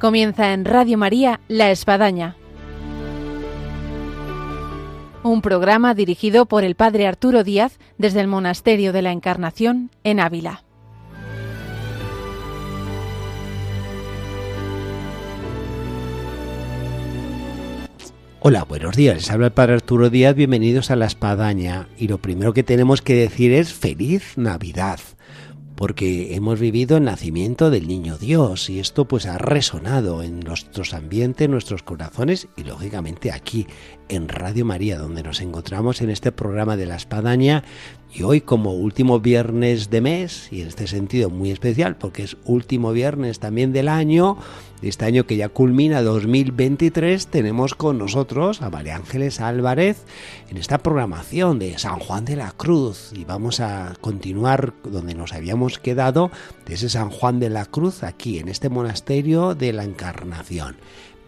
Comienza en Radio María La Espadaña. Un programa dirigido por el Padre Arturo Díaz desde el Monasterio de la Encarnación en Ávila. Hola, buenos días. Les habla el Padre Arturo Díaz. Bienvenidos a La Espadaña. Y lo primero que tenemos que decir es feliz Navidad porque hemos vivido el nacimiento del niño Dios y esto pues ha resonado en nuestros ambientes, nuestros corazones y lógicamente aquí en Radio María donde nos encontramos en este programa de la espadaña y hoy como último viernes de mes y en este sentido muy especial porque es último viernes también del año este año que ya culmina 2023, tenemos con nosotros a María Ángeles Álvarez en esta programación de San Juan de la Cruz y vamos a continuar donde nos habíamos quedado de ese San Juan de la Cruz aquí en este monasterio de la Encarnación.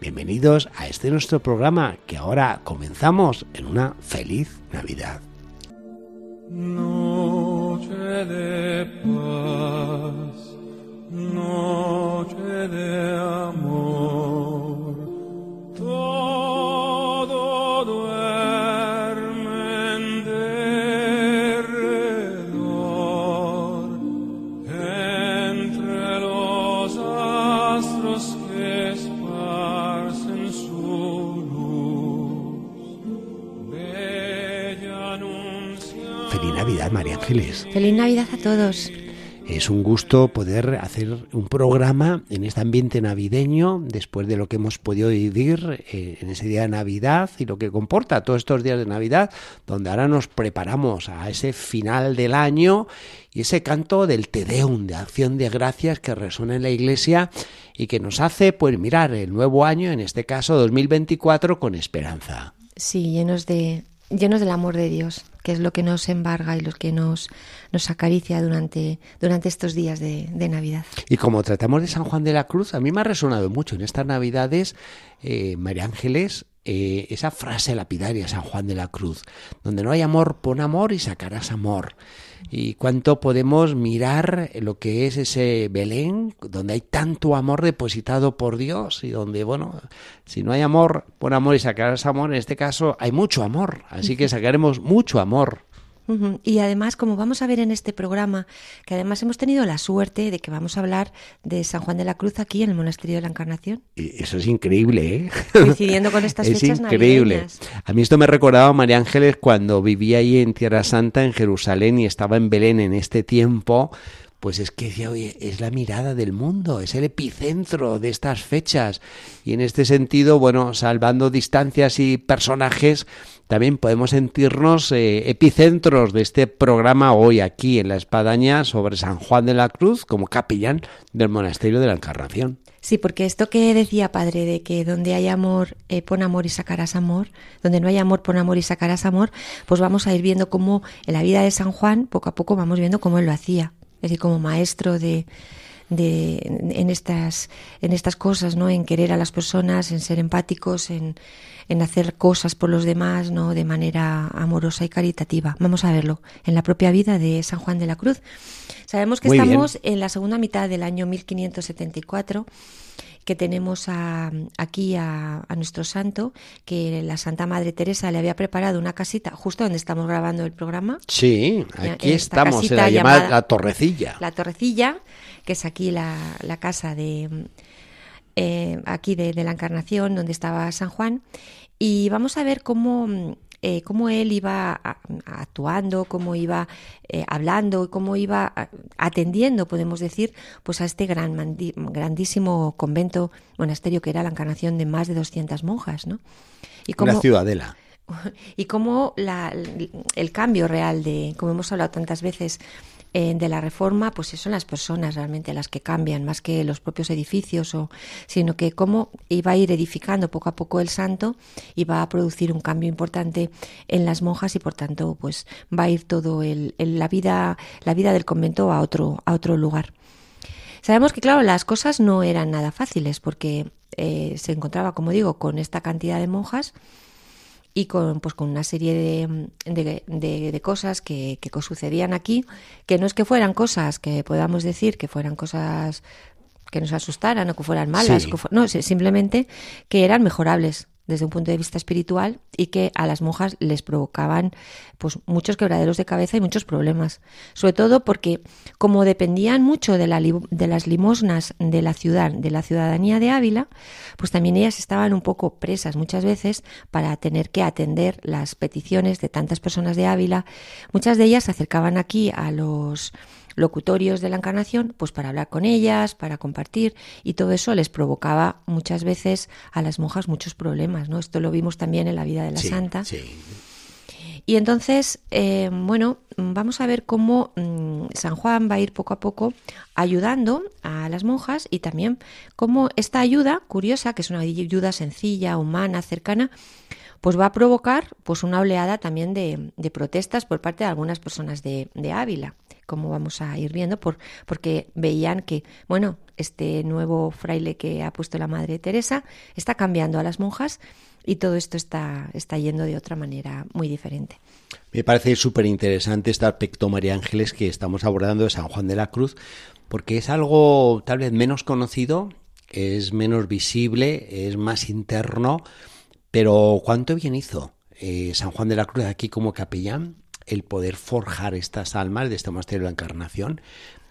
Bienvenidos a este nuestro programa que ahora comenzamos en una feliz Navidad. Noche de paz noche de amor, María Ángeles. Feliz Navidad a todos. Es un gusto poder hacer un programa en este ambiente navideño, después de lo que hemos podido vivir eh, en ese día de Navidad y lo que comporta todos estos días de Navidad, donde ahora nos preparamos a ese final del año y ese canto del Te Deum, de acción de gracias que resuena en la iglesia y que nos hace pues mirar el nuevo año, en este caso 2024, con esperanza. Sí, llenos de llenos del amor de Dios, que es lo que nos embarga y lo que nos, nos acaricia durante, durante estos días de, de Navidad. Y como tratamos de San Juan de la Cruz, a mí me ha resonado mucho en estas Navidades, eh, María Ángeles, eh, esa frase lapidaria, San Juan de la Cruz, donde no hay amor, pon amor y sacarás amor. Y cuánto podemos mirar lo que es ese Belén, donde hay tanto amor depositado por Dios y donde, bueno, si no hay amor, pon amor y sacarás amor, en este caso hay mucho amor, así que sacaremos mucho amor. Y además, como vamos a ver en este programa, que además hemos tenido la suerte de que vamos a hablar de San Juan de la Cruz aquí en el Monasterio de la Encarnación, Y eso es increíble, ¿eh? coincidiendo con estas es fechas increíble. navideñas. A mí esto me recordaba a María Ángeles cuando vivía ahí en Tierra Santa, en Jerusalén, y estaba en Belén en este tiempo. Pues es que decía, oye, es la mirada del mundo, es el epicentro de estas fechas. Y en este sentido, bueno, salvando distancias y personajes, también podemos sentirnos eh, epicentros de este programa hoy aquí en la Espadaña sobre San Juan de la Cruz como capellán del Monasterio de la Encarnación. Sí, porque esto que decía padre de que donde hay amor, eh, pon amor y sacarás amor, donde no hay amor, pon amor y sacarás amor, pues vamos a ir viendo cómo en la vida de San Juan, poco a poco vamos viendo cómo él lo hacía, es decir, como maestro de, de en estas en estas cosas, ¿no? En querer a las personas, en ser empáticos, en, en hacer cosas por los demás, ¿no? De manera amorosa y caritativa. Vamos a verlo en la propia vida de San Juan de la Cruz. Sabemos que Muy bien. estamos en la segunda mitad del año 1574 que tenemos a- aquí a, a nuestro santo, que la Santa Madre Teresa le había preparado una casita justo donde estamos grabando el programa, Sí, aquí en estamos, en la llamada llamada- La Torrecilla. la Torrecilla, que es aquí la, la casa de eh, aquí de, de la Encarnación, donde estaba San Juan, y vamos a ver cómo eh, cómo él iba a- actuando, cómo iba eh, hablando, cómo iba atendiendo, podemos decir, pues a este gran grandísimo convento monasterio que era la Encarnación de más de 200 monjas, ¿no? Y Una ciudadela. y cómo la- el cambio real de, como hemos hablado tantas veces, eh, de la reforma, pues son las personas realmente las que cambian, más que los propios edificios, o, sino que cómo iba a ir edificando poco a poco el santo y va a producir un cambio importante en las monjas y por tanto pues va a ir todo el, el- la vida la vida del convento a otro a otro lugar. Sabemos que, claro, las cosas no eran nada fáciles porque eh, se encontraba, como digo, con esta cantidad de monjas y con, pues, con una serie de, de, de- de cosas que, que sucedían aquí, que no es que fueran cosas que podamos decir que fueran cosas que nos asustaran o que fueran malas. Sí. que fu- no, si- simplemente que eran mejorables desde un punto de vista espiritual y que a las monjas les provocaban pues muchos quebraderos de cabeza y muchos problemas. Sobre todo porque como dependían mucho de, la de las limosnas de la ciudad, de la ciudadanía de Ávila, pues también ellas estaban un poco presas muchas veces para tener que atender las peticiones de tantas personas de Ávila. Muchas de ellas se acercaban aquí a los locutorios de la Encarnación, pues para hablar con ellas, para compartir, y todo eso les provocaba muchas veces a las monjas muchos problemas, ¿no? Esto lo vimos también en la vida de la Sí, santa. sí. Y entonces, eh, bueno, vamos a ver cómo mm, San Juan va a ir poco a poco ayudando a las monjas y también cómo esta ayuda curiosa, que es una ayuda sencilla, humana, cercana, pues va a provocar pues una oleada también de, de protestas por parte de algunas personas de, de Ávila, como vamos a ir viendo, por, porque veían que, bueno, este nuevo fraile que ha puesto la Madre Teresa está cambiando a las monjas y todo esto está, está yendo de otra manera muy diferente. Me parece súper interesante este aspecto, María Ángeles, que estamos abordando de San Juan de la Cruz, porque es algo tal vez menos conocido, es menos visible, es más interno, pero ¿cuánto bien hizo eh, San Juan de la Cruz aquí como capellán el poder forjar estas almas de este monasterio de la Encarnación?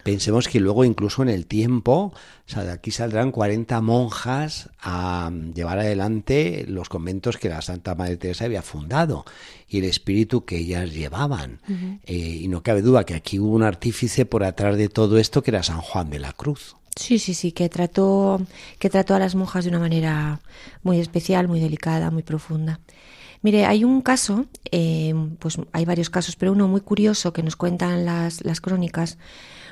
Pensemos que luego incluso en el tiempo, o sea, de aquí saldrán 40 monjas a llevar adelante los conventos que la Santa Madre Teresa había fundado y el espíritu que ellas llevaban. Eh, y no cabe duda que aquí hubo un artífice por atrás de todo esto que era San Juan de la Cruz. Sí, sí, sí, que trató, que trató a las monjas de una manera muy especial, muy delicada, muy profunda. Mire, hay un caso, eh, pues hay varios casos, pero uno muy curioso que nos cuentan las, las crónicas,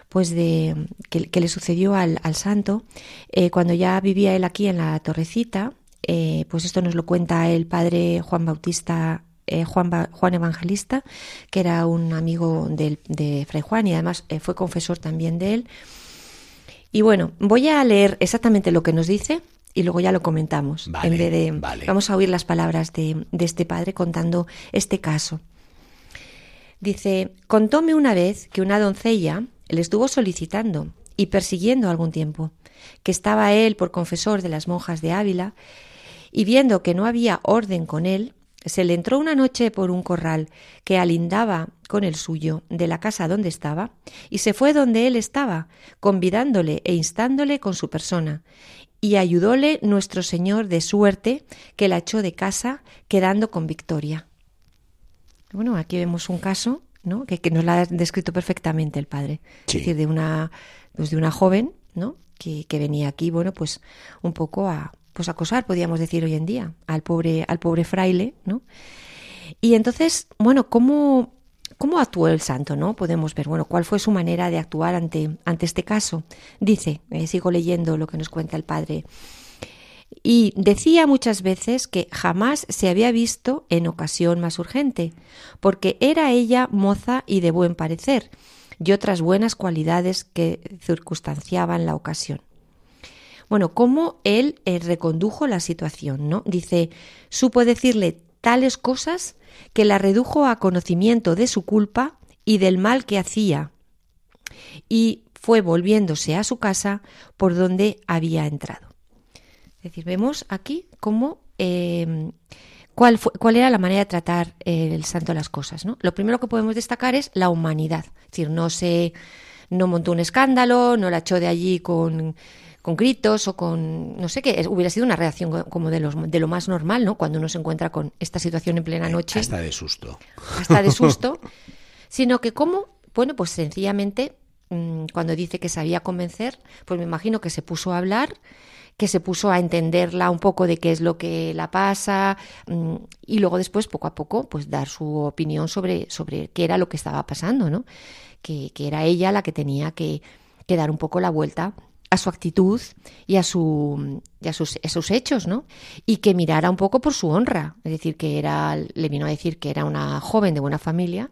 pues de que, le sucedió al, al santo eh, cuando ya vivía él aquí en la Torrecita. eh, pues esto nos lo cuenta el padre Juan Bautista Juan, Juan Evangelista, que era un amigo del- de Fray Juan y además fue confesor también de él. Y bueno, voy a leer exactamente lo que nos dice y luego ya lo comentamos. Vale, en vez de, vale. Vamos a oír las palabras de, de este padre contando este caso. Dice, contóme una vez que una doncella le estuvo solicitando y persiguiendo algún tiempo, que estaba él por confesor de las monjas de Ávila, y viendo que no había orden con él, se le entró una noche por un corral que alindaba con el suyo de la casa donde estaba, y se fue donde él estaba, convidándole e instándole con su persona, y ayudóle nuestro Señor de suerte que la echó de casa, quedando con victoria. Bueno, aquí vemos un caso, ¿no? Que, que nos lo ha descrito perfectamente el padre. Sí. Es decir, de una, pues de una joven, ¿no? Que, que venía aquí, bueno, pues un poco a pues acosar, podríamos decir hoy en día, al pobre, al pobre fraile, ¿no? Y entonces, bueno, ¿cómo, cómo actuó el santo, no? Podemos ver, bueno, cuál fue su manera de actuar ante, ante este caso. Dice, eh, sigo leyendo lo que nos cuenta el padre. Y decía muchas veces que jamás se había visto en ocasión más urgente, porque era ella moza y de buen parecer, y otras buenas cualidades que circunstanciaban la ocasión. Bueno, cómo él eh, recondujo la situación, ¿no? Dice, supo decirle tales cosas que la redujo a conocimiento de su culpa y del mal que hacía, y fue volviéndose a su casa por donde había entrado. Es decir, vemos aquí cómo eh, cuál, fue- cuál era la manera de tratar eh, el santo las cosas. ¿no? Lo primero que podemos destacar es la humanidad. Es decir, no se no montó un escándalo, no la echó de allí con, con gritos o con no sé qué. Hubiera sido una reacción co- como de, los, de lo más normal, ¿no? Cuando uno se encuentra con esta situación en plena noche Hasta de susto. hasta de susto, sino que como, bueno, pues sencillamente mm, cuando dice que sabía convencer, pues me imagino que se puso a hablar, que se puso a entenderla un poco de qué es lo que la pasa mm, y luego después poco a poco pues dar su opinión sobre, sobre qué era lo que estaba pasando, ¿no? Que, que era ella la que tenía que, que dar un poco la vuelta a su actitud y a, su, y a, sus, a sus hechos, ¿no? Y que mirara un poco por su honra. Es decir, que era, le vino a decir que era una joven de buena familia,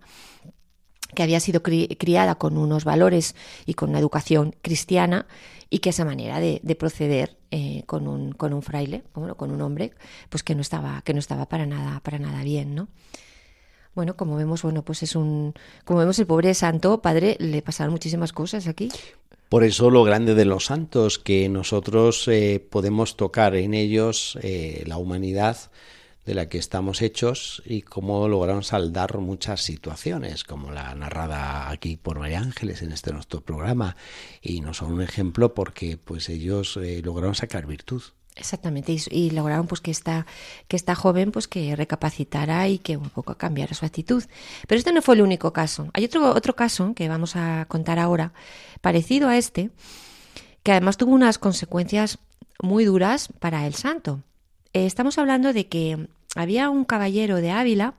que había sido cri- criada con unos valores y con una educación cristiana y que esa manera de, de proceder eh, con, un, con un fraile, bueno, con un hombre, pues que no estaba, que no estaba para nada, para nada bien, ¿no? Bueno, como vemos, bueno, pues es un, como vemos el pobre santo padre le pasaron muchísimas cosas aquí. Por eso lo grande de los santos, que nosotros eh, podemos tocar en ellos eh, la humanidad de la que estamos hechos y cómo lograron saldar muchas situaciones, como la narrada aquí por María Ángeles en este nuestro programa. Y no son un ejemplo porque pues ellos eh, lograron sacar virtud. Exactamente, y, y, lograron pues que esta, que esta joven pues que recapacitara y que un poco cambiara su actitud. Pero este no fue el único caso. Hay otro, otro caso que vamos a contar ahora, parecido a este, que además tuvo unas consecuencias muy duras para el santo. Eh, estamos hablando de que había un caballero de Ávila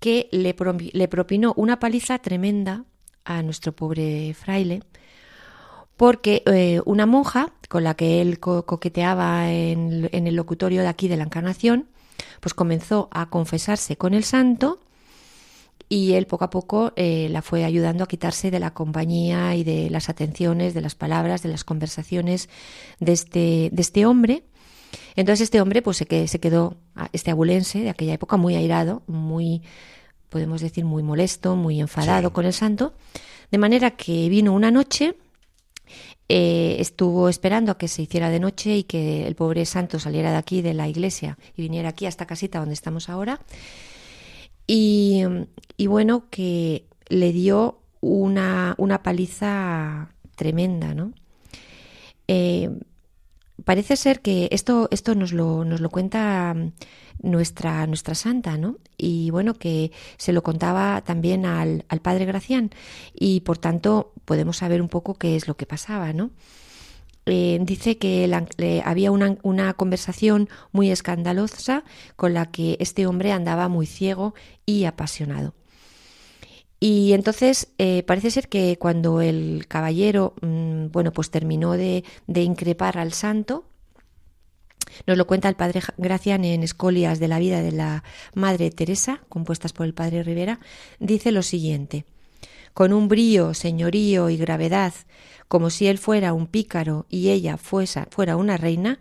que le, propinó una paliza tremenda a nuestro pobre fraile, porque eh, una monja con la que él co coqueteaba en, en, el locutorio de aquí de la Encarnación, pues comenzó a confesarse con el santo y él poco a poco eh, la fue ayudando a quitarse de la compañía y de las atenciones, de las palabras, de las conversaciones de este, de este hombre. Entonces este hombre pues se, se quedó, este abulense de aquella época, muy airado, muy, podemos decir, muy molesto, muy enfadado sí. con el santo, de manera que vino una noche, eh, estuvo esperando a que se hiciera de noche y que el pobre santo saliera de aquí, de la iglesia, y viniera aquí a esta casita donde estamos ahora, y, bueno, que le dio una, una paliza tremenda, ¿no? Eh, parece ser que esto, esto nos, lo, nos lo cuenta nuestra, nuestra santa, ¿no? Y bueno, que se lo contaba también al, al padre Gracián y por tanto podemos saber un poco qué es lo que pasaba, ¿no? Eh, dice que había una, conversación muy escandalosa con la que este hombre andaba muy ciego y apasionado. Y entonces eh, parece ser que cuando el caballero, mmm, bueno, pues terminó de, de, increpar al santo, nos lo cuenta el padre Gracián en Escolias de la vida de la Madre Teresa, compuestas por el padre Rivera, dice lo siguiente, con un brío, señorío y gravedad, como si él fuera un pícaro y ella fuera una reina,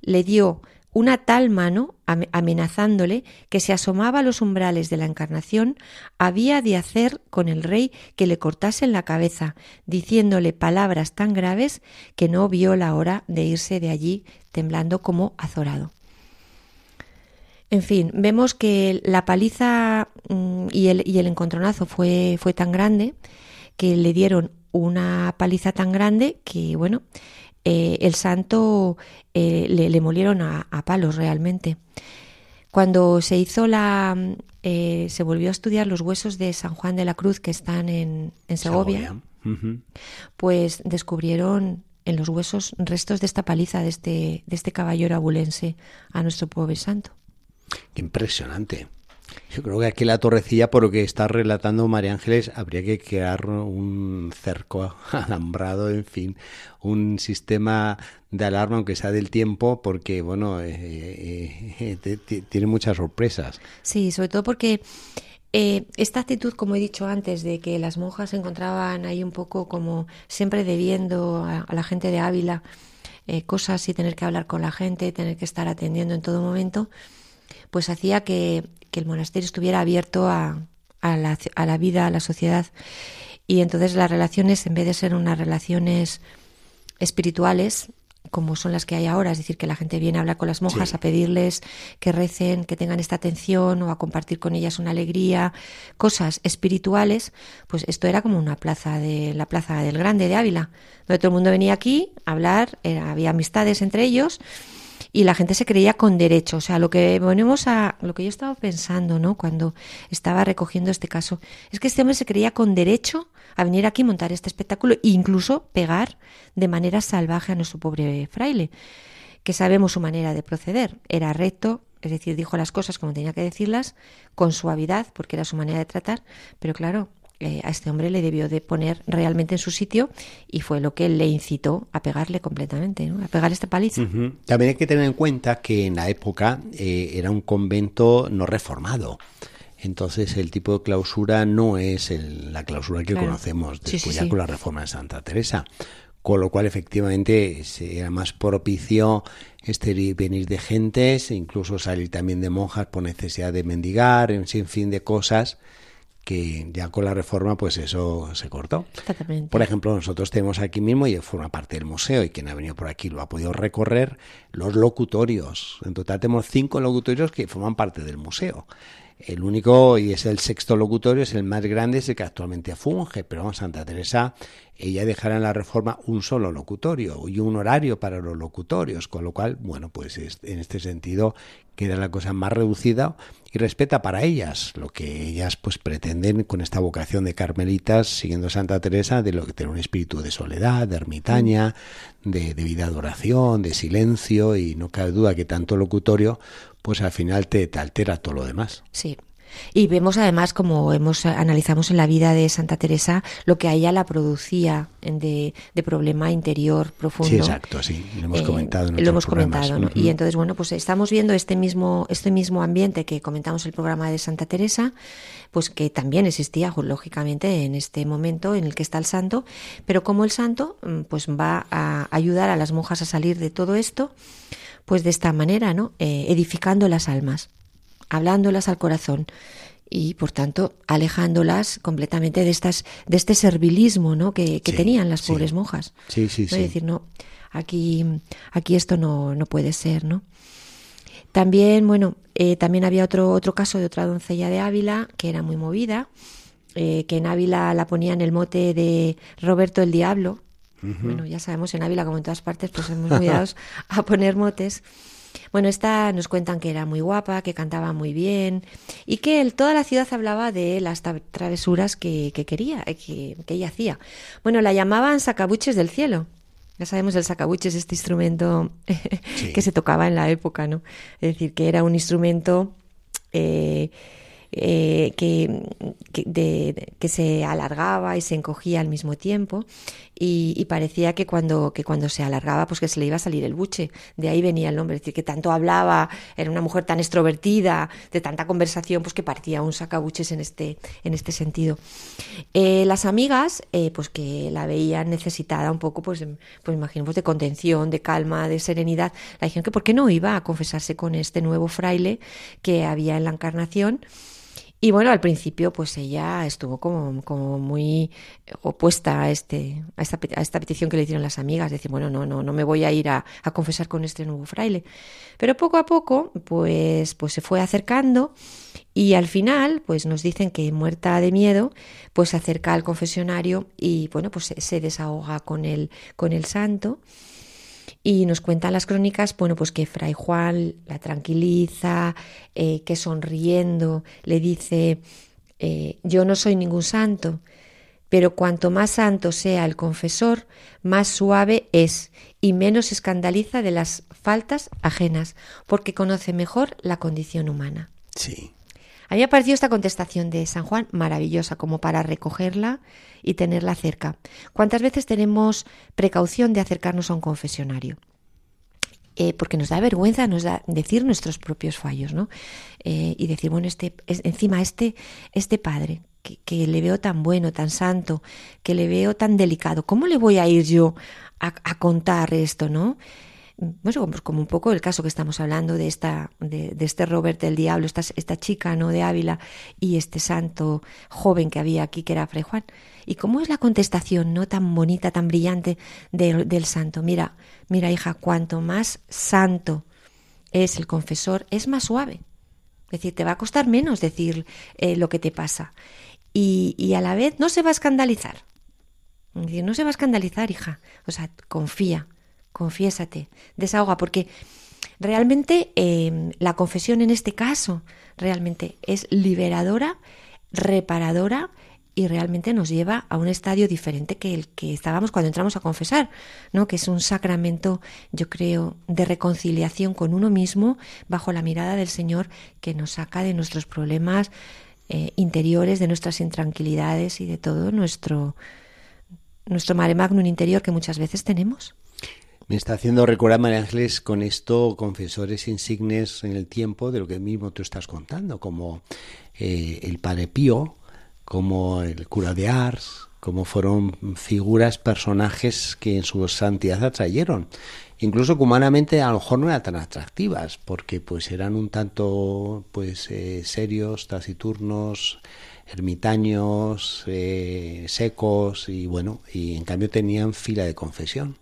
le dio una tal mano, amenazándole, que se asomaba a los umbrales de la encarnación, había de hacer con el rey que le cortasen la cabeza, diciéndole palabras tan graves que no vio la hora de irse de allí temblando como azorado. En fin, vemos que la paliza mm, y el, y el encontronazo fue, fue tan grande que le dieron una paliza tan grande que, bueno, eh, el santo eh, le, le, molieron a, a, palos realmente. Cuando se hizo la, eh, se volvió a estudiar los huesos de San Juan de la Cruz que están en, en Segovia, Segovia. Uh -huh. pues descubrieron en los huesos restos de esta paliza de este, de este caballero abulense a nuestro pobre santo. Impresionante. Yo creo que aquí la torrecilla, por lo que está relatando María Ángeles, habría que crear un cerco alambrado, en fin, un sistema de alarma, aunque sea del tiempo, porque, bueno, eh, eh, eh, tiene muchas sorpresas. Sí, sobre todo porque esta actitud, como he dicho antes, de que las monjas se encontraban ahí un poco como siempre debiendo a, la gente de Ávila cosas y tener que hablar con la gente, tener que estar atendiendo en todo momento, pues hacía que que el monasterio estuviera abierto a, a, la, a, la, vida, a la sociedad. Y entonces las relaciones, en vez de ser unas relaciones espirituales, como son las que hay ahora, es decir, que la gente viene a hablar con las monjas, sí. a pedirles que recen, que tengan esta atención o a compartir con ellas una alegría, cosas espirituales, pues esto era como una plaza de la plaza del Grande de Ávila, donde todo el mundo venía aquí a hablar, era, había amistades entre ellos y la gente se creía con derecho. O sea, lo que venimos a lo que yo estaba pensando, ¿no? Cuando estaba recogiendo este caso, es que este hombre se creía con derecho a venir aquí montar este espectáculo e incluso pegar de manera salvaje a nuestro pobre fraile, que sabemos su manera de proceder. Era recto, es decir, dijo las cosas como tenía que decirlas, con suavidad, porque era su manera de tratar, pero claro, eh, a este hombre le debió de poner realmente en su sitio y fue lo que le incitó a pegarle completamente, ¿no? a pegar esta paliza. Uh -huh. También hay que tener en cuenta que en la época eh, era un convento no reformado. Entonces el tipo de clausura no es el, la clausura que claro. conocemos después sí, sí, ya sí. con la reforma de Santa Teresa. Con lo cual efectivamente era más propicio este venir de gentes, incluso salir también de monjas por necesidad de mendigar, en fin de cosas que ya con la reforma pues eso se cortó. Exactamente. Por ejemplo, nosotros tenemos aquí mismo, y forma parte del museo, y quien ha venido por aquí lo ha podido recorrer, los locutorios. En total tenemos cinco locutorios que forman parte del museo. El único, y es el sexto locutorio, es el más grande, es el que actualmente funge, pero vamos, Santa Teresa, ella dejará en la reforma un solo locutorio y un horario para los locutorios, con lo cual, bueno, pues en este sentido queda la cosa más reducida y respeta para ellas lo que ellas pues pretenden con esta vocación de carmelitas siguiendo Santa Teresa de lo que tener un espíritu de soledad, de ermitaña, de, de vida de oración, de silencio y no cabe duda que tanto locutorio pues al final te, te altera todo lo demás. Sí. Y vemos además, como hemos analizamos en la vida de Santa Teresa, lo que a ella la producía de, de problema interior profundo. Sí, exacto, sí, lo hemos Eh, comentado. En lo hemos programas. comentado, ¿no? Y entonces, bueno, pues estamos viendo este mismo, este mismo ambiente que comentamos el programa de Santa Teresa, pues que también existía, lógicamente, en este momento en el que está el santo, pero como el santo, mm, pues va a ayudar a las monjas a salir de todo esto, pues de esta manera, ¿no? Eh, edificando las almas, hablándolas al corazón y por tanto alejándolas completamente de estas de este servilismo ¿no? que, que Sí, tenían las sí. pobres monjas Sí, sí, ¿no? sí. Es decir, no, aquí, aquí esto no, no puede ser, ¿no? También, bueno, eh, también había otro, otro caso de otra doncella de Ávila que era muy movida, eh, que en Ávila la ponían el mote de Roberto el Diablo. Bueno, ya sabemos en Ávila, como en todas partes, pues hemos muy dados a poner motes. Bueno, esta nos cuentan que era muy guapa, que cantaba muy bien y que el- toda la ciudad hablaba de las tra- travesuras que, que quería, eh, que, que ella hacía. Bueno, la llamaban sacabuches del cielo. Ya sabemos el sacabuches, este instrumento Sí. que se tocaba en la época, ¿no? Es decir, que era un instrumento eh, eh, que, que, de- de- que se alargaba y se encogía al mismo tiempo y, y parecía que cuando, que cuando se alargaba pues que se le iba a salir el buche. De ahí venía el nombre, es decir, que tanto hablaba, era una mujer tan extrovertida, de tanta conversación, pues que parecía un sacabuches en este, en este sentido. Eh, las amigas, eh, pues que la veían necesitada un poco, pues, pues imagino, pues de contención, de calma, de serenidad, la dijeron que por qué no iba a confesarse con este nuevo fraile que había en la encarnación. Y bueno, al principio pues ella estuvo como, como muy opuesta a, este, a, esta, a esta petición que le hicieron las amigas, decir, bueno, no, no, no me voy a ir a, a confesar con este nuevo fraile. Pero poco a poco pues, pues se fue acercando y al final pues nos dicen que muerta de miedo pues se acerca al confesionario y bueno pues se, se desahoga con el, con el santo. Y nos cuentan las crónicas, bueno, pues que Fray Juan la tranquiliza, eh, que sonriendo le dice, eh, yo no soy ningún santo, pero cuanto más santo sea el confesor, más suave es y menos escandaliza de las faltas ajenas, porque conoce mejor la condición humana. Sí. A mí me ha parecido esta contestación de San Juan maravillosa, como para recogerla y tenerla cerca. ¿Cuántas veces tenemos precaución de acercarnos a un confesionario? Eh, porque nos da vergüenza nos da decir nuestros propios fallos, ¿no? Eh, y decir, bueno, este, es- encima este, este padre, que, le veo tan bueno, tan santo, que le veo tan delicado, ¿cómo le voy a ir yo a contar esto, no? Bueno, como, como un poco el caso que estamos hablando de esta, de, este Robert del Diablo, esta, esta chica no de Ávila y este santo joven que había aquí que era Fray Juan. ¿Y cómo es la contestación no tan bonita, tan brillante del, santo? Mira, mira hija, cuanto más santo es el confesor, es más suave. Es decir, te va a costar menos decir eh, lo que te pasa. Y, y a la vez no se va a escandalizar. No se va a escandalizar, hija. O sea, confía, confiésate, desahoga, porque realmente eh, la confesión en este caso realmente es liberadora, reparadora y realmente nos lleva a un estadio diferente que el que estábamos cuando entramos a confesar, ¿no? Que es un sacramento, yo creo, de reconciliación con uno mismo bajo la mirada del Señor que nos saca de nuestros problemas eh, interiores, de nuestras intranquilidades y de todo nuestro nuestro mare magnum interior que muchas veces tenemos. Me está haciendo recordar, María Ángeles, con esto confesores insignes en el tiempo de lo que mismo tú estás contando, como eh, el Padre Pío, como el cura de Ars, como fueron figuras, personajes que en su santidad atrayeron. Incluso que humanamente a lo mejor no eran tan atractivas, porque pues eran un tanto pues eh, serios, taciturnos, ermitaños, eh, secos y bueno, y en cambio tenían fila de confesión.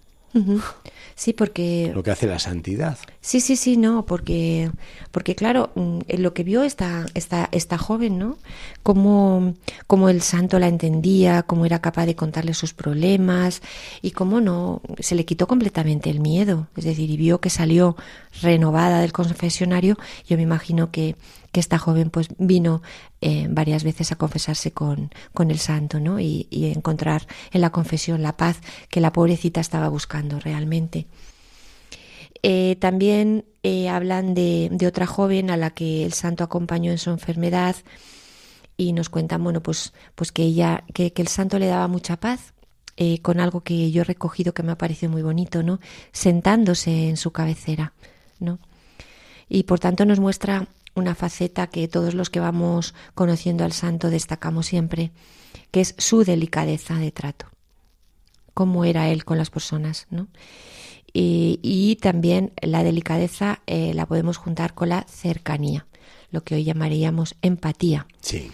Sí, porque Lo que hace la santidad. Sí, sí, sí, no, porque, porque claro, mm, en lo que vio esta, esta, esta joven, ¿no? Cómo, cómo el santo la entendía, cómo era capaz de contarle sus problemas y cómo no, se le quitó completamente el miedo. Es decir, y vio que salió renovada del confesionario. Yo me imagino que, que esta joven pues vino eh, varias veces a confesarse con, con el santo, ¿no? Y, encontrar en la confesión la paz que la pobrecita estaba buscando realmente. Eh, también eh, hablan de, otra joven a la que el santo acompañó en su enfermedad y nos cuentan, bueno, pues, pues que ella, que, el santo le daba mucha paz con algo que yo he recogido que me ha parecido muy bonito, ¿no? Sentándose en su cabecera, ¿no? Y por tanto nos muestra una faceta que todos los que vamos conociendo al santo destacamos siempre, que es su delicadeza de trato. Cómo era él con las personas, ¿no? Y, y también la delicadeza eh, la podemos juntar con la cercanía, lo que hoy llamaríamos empatía. Sí.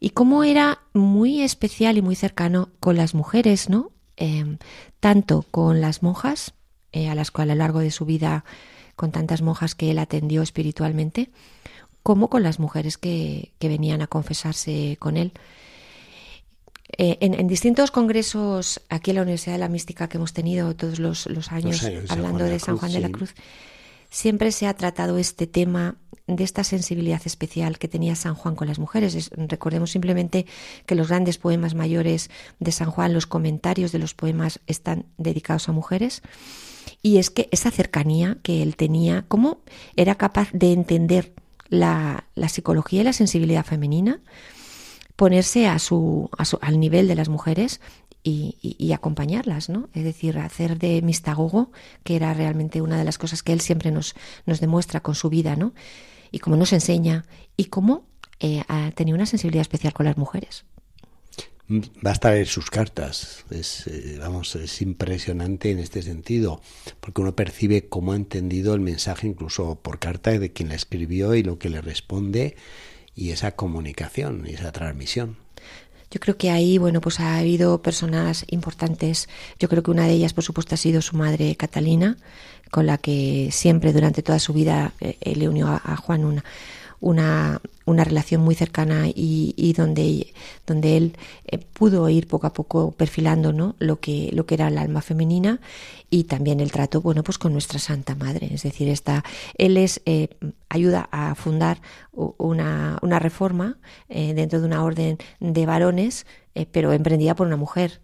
Y cómo era muy especial y muy cercano con las mujeres, ¿no? Eh, tanto con las monjas, eh, a las que a lo largo de su vida, con tantas monjas que él atendió espiritualmente, como con las mujeres que, que venían a confesarse con él. Eh, en, en, distintos congresos aquí en la Universidad de la Mística que hemos tenido todos los, los años, Los años de San hablando Juan de la San Cruz, Juan de la sí. Cruz, siempre se ha tratado este tema de esta sensibilidad especial que tenía San Juan con las mujeres. Es- recordemos simplemente que los grandes poemas mayores de San Juan, los comentarios de los poemas están dedicados a mujeres. Y es que esa cercanía que él tenía, cómo era capaz de entender la, la psicología y la sensibilidad femenina, ponerse a su, a su- al nivel de las mujeres y, acompañarlas, ¿no? Es decir, hacer de mistagogo, que era realmente una de las cosas que él siempre nos, nos demuestra con su vida, ¿no? Y cómo nos enseña y cómo eh, tenido una sensibilidad especial con las mujeres. Basta ver sus cartas. Es, eh, vamos, es impresionante en este sentido, porque uno percibe cómo ha entendido el mensaje, incluso por carta de quien la escribió y lo que le responde, y esa comunicación y esa transmisión. Yo creo que ahí, bueno, pues ha habido personas importantes. Yo creo que una de ellas, por supuesto, ha sido su madre Catalina, con la que siempre durante toda su vida eh, eh, le unió a, a Juan una, una, una relación muy cercana y, y donde, donde él eh, pudo ir poco a poco perfilando ¿no? lo, que, lo que era el alma femenina y también el trato bueno pues con nuestra Santa Madre. Es decir, esta, él es, eh, ayuda a fundar una, una reforma eh, dentro de una orden de varones, eh, pero emprendida por una mujer.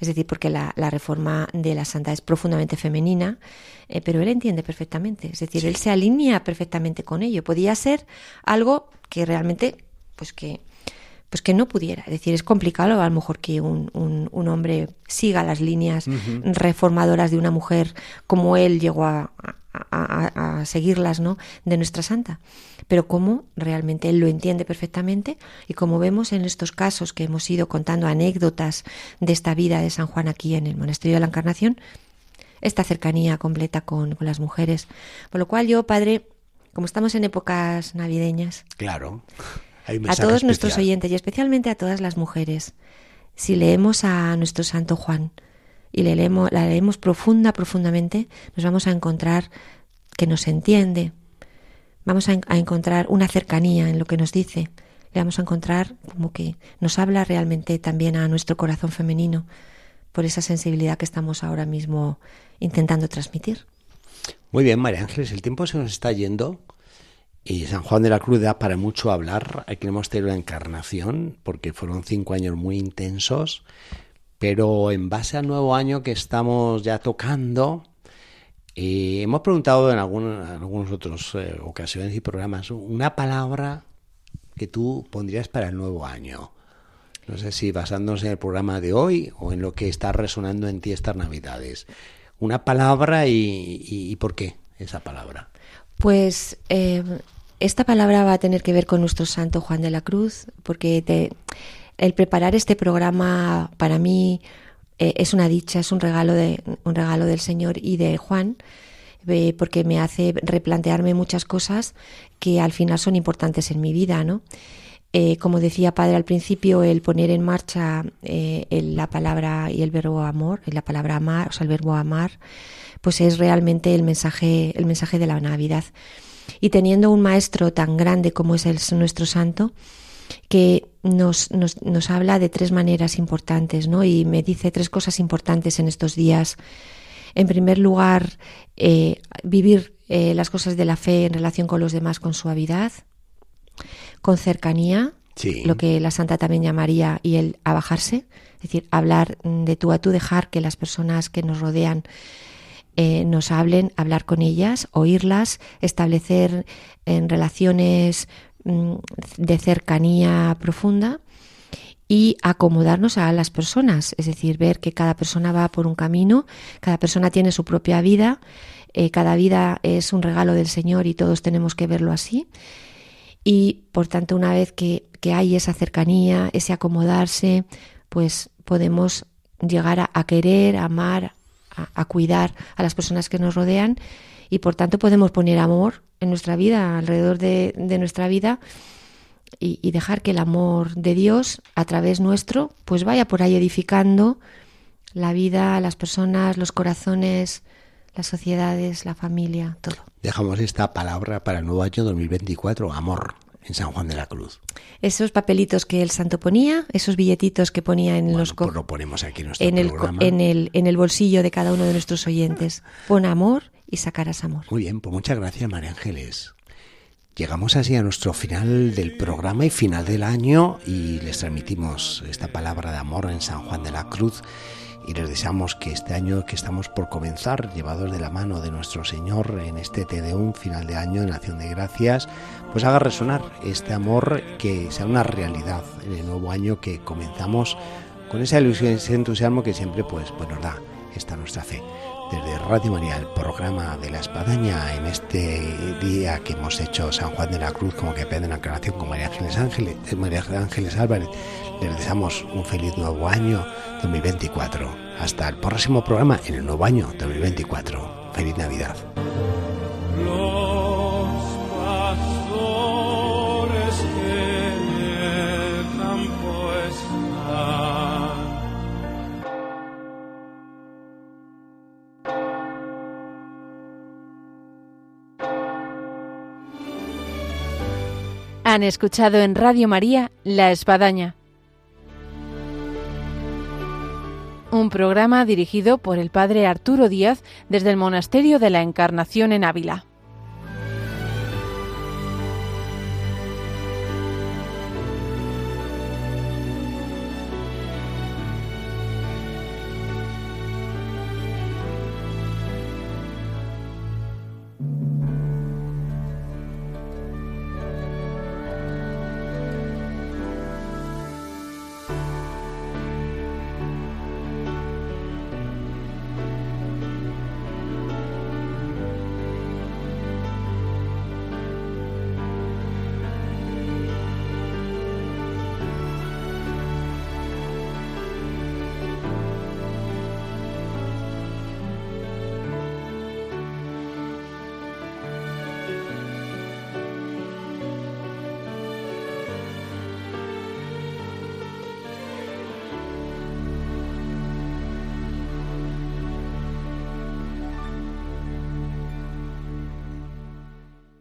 Es decir, porque la, la reforma de la Santa es profundamente femenina, eh, pero él entiende perfectamente. Es decir, él se alinea perfectamente con ello. Podía ser algo que realmente, pues que, pues que no pudiera. Es decir, es complicado a lo mejor que un, un, un hombre siga las líneas reformadoras de una mujer como él llegó a, a- a- a seguirlas, ¿no? De nuestra santa. Pero cómo realmente él lo entiende perfectamente y como vemos en estos casos que hemos ido contando anécdotas de esta vida de San Juan aquí en el Monasterio de la Encarnación, esta cercanía completa con, con las mujeres. Por lo cual yo, padre, como estamos en épocas navideñas, Claro. Hay un a todos nuestros oyentes y especialmente a todas las mujeres, si leemos a nuestro Santo Juan y le leemos, la leemos profunda, profundamente, nos vamos a encontrar que nos entiende, vamos a, en- a encontrar una cercanía en lo que nos dice, le vamos a encontrar como que nos habla realmente también a nuestro corazón femenino por esa sensibilidad que estamos ahora mismo intentando transmitir. Muy bien, María Ángeles, el tiempo se nos está yendo y San Juan de la Cruz da para mucho hablar. Aquí hemos tenido la encarnación porque fueron cinco años muy intensos, pero en base al nuevo año que estamos ya tocando, eh, hemos preguntado en algún- en algunas otras eh, ocasiones y programas una palabra que tú pondrías para el nuevo año. No sé si basándonos en el programa de hoy o en lo que está resonando en ti estas navidades. Una palabra y por qué esa palabra. Pues eh, esta palabra va a tener que ver con nuestro santo Juan de la Cruz, porque el preparar este programa para mí eh, es una dicha, es un regalo, de, un regalo del Señor y de Juan, eh, porque me hace replantearme muchas cosas que al final son importantes en mi vida, ¿no? Eh, como decía Padre al principio, el poner en marcha la palabra y el verbo amor, la palabra amar, o sea, el verbo amar, pues es realmente el mensaje, el mensaje de la Navidad. Y teniendo un maestro tan grande como es el, nuestro santo, que nos, nos, nos, habla de tres maneras importantes, ¿no? Y me dice tres cosas importantes en estos días. En primer lugar, eh, vivir eh, las cosas de la fe en relación con los demás con suavidad, con cercanía, lo que la santa también llamaría y el abajarse, es decir, hablar de tú a tú, dejar que las personas que nos rodean eh, nos hablen, hablar con ellas, oírlas, establecer en relaciones mm, de cercanía profunda y acomodarnos a las personas, es decir, ver que cada persona va por un camino, cada persona tiene su propia vida, eh, cada vida es un regalo del Señor y todos tenemos que verlo así. Y por tanto, una vez que, que hay esa cercanía, ese acomodarse, pues podemos llegar a, querer, amar, a, cuidar a las personas que nos rodean y por tanto podemos poner amor en nuestra vida, alrededor de, nuestra vida y, dejar que el amor de Dios a través nuestro pues vaya por ahí edificando la vida, las personas, los corazones, las sociedades, la familia, todo. Dejamos esta palabra para el nuevo año 2024, amor en San Juan de la Cruz. Esos papelitos que el santo ponía, esos billetitos que ponía en los pues lo ponemos aquí en, en el, en el en el bolsillo de cada uno de nuestros oyentes. Pon amor y sacarás amor. Muy bien, pues muchas gracias María Ángeles. Llegamos así a nuestro final del programa y final del año y les transmitimos esta palabra de amor en San Juan de la Cruz y les deseamos que este año que estamos por comenzar, llevados de la mano de nuestro Señor en este Te Deum final de año en Acción de Gracias, pues haga resonar este amor que sea una realidad en el nuevo año que comenzamos con esa ilusión, ese entusiasmo que siempre pues, pues nos da esta nuestra fe. Desde Radio María, el programa de la espadaña, en este día que hemos hecho San Juan de la Cruz como que pide una aclaración con María Ángeles Ángeles, María Ángeles Álvarez, les deseamos un feliz nuevo año 2024. Hasta el próximo programa en el nuevo año 2024. Feliz Navidad. Han escuchado en Radio María La Espadaña un programa dirigido por el padre Arturo Díaz desde el Monasterio de la Encarnación en Ávila.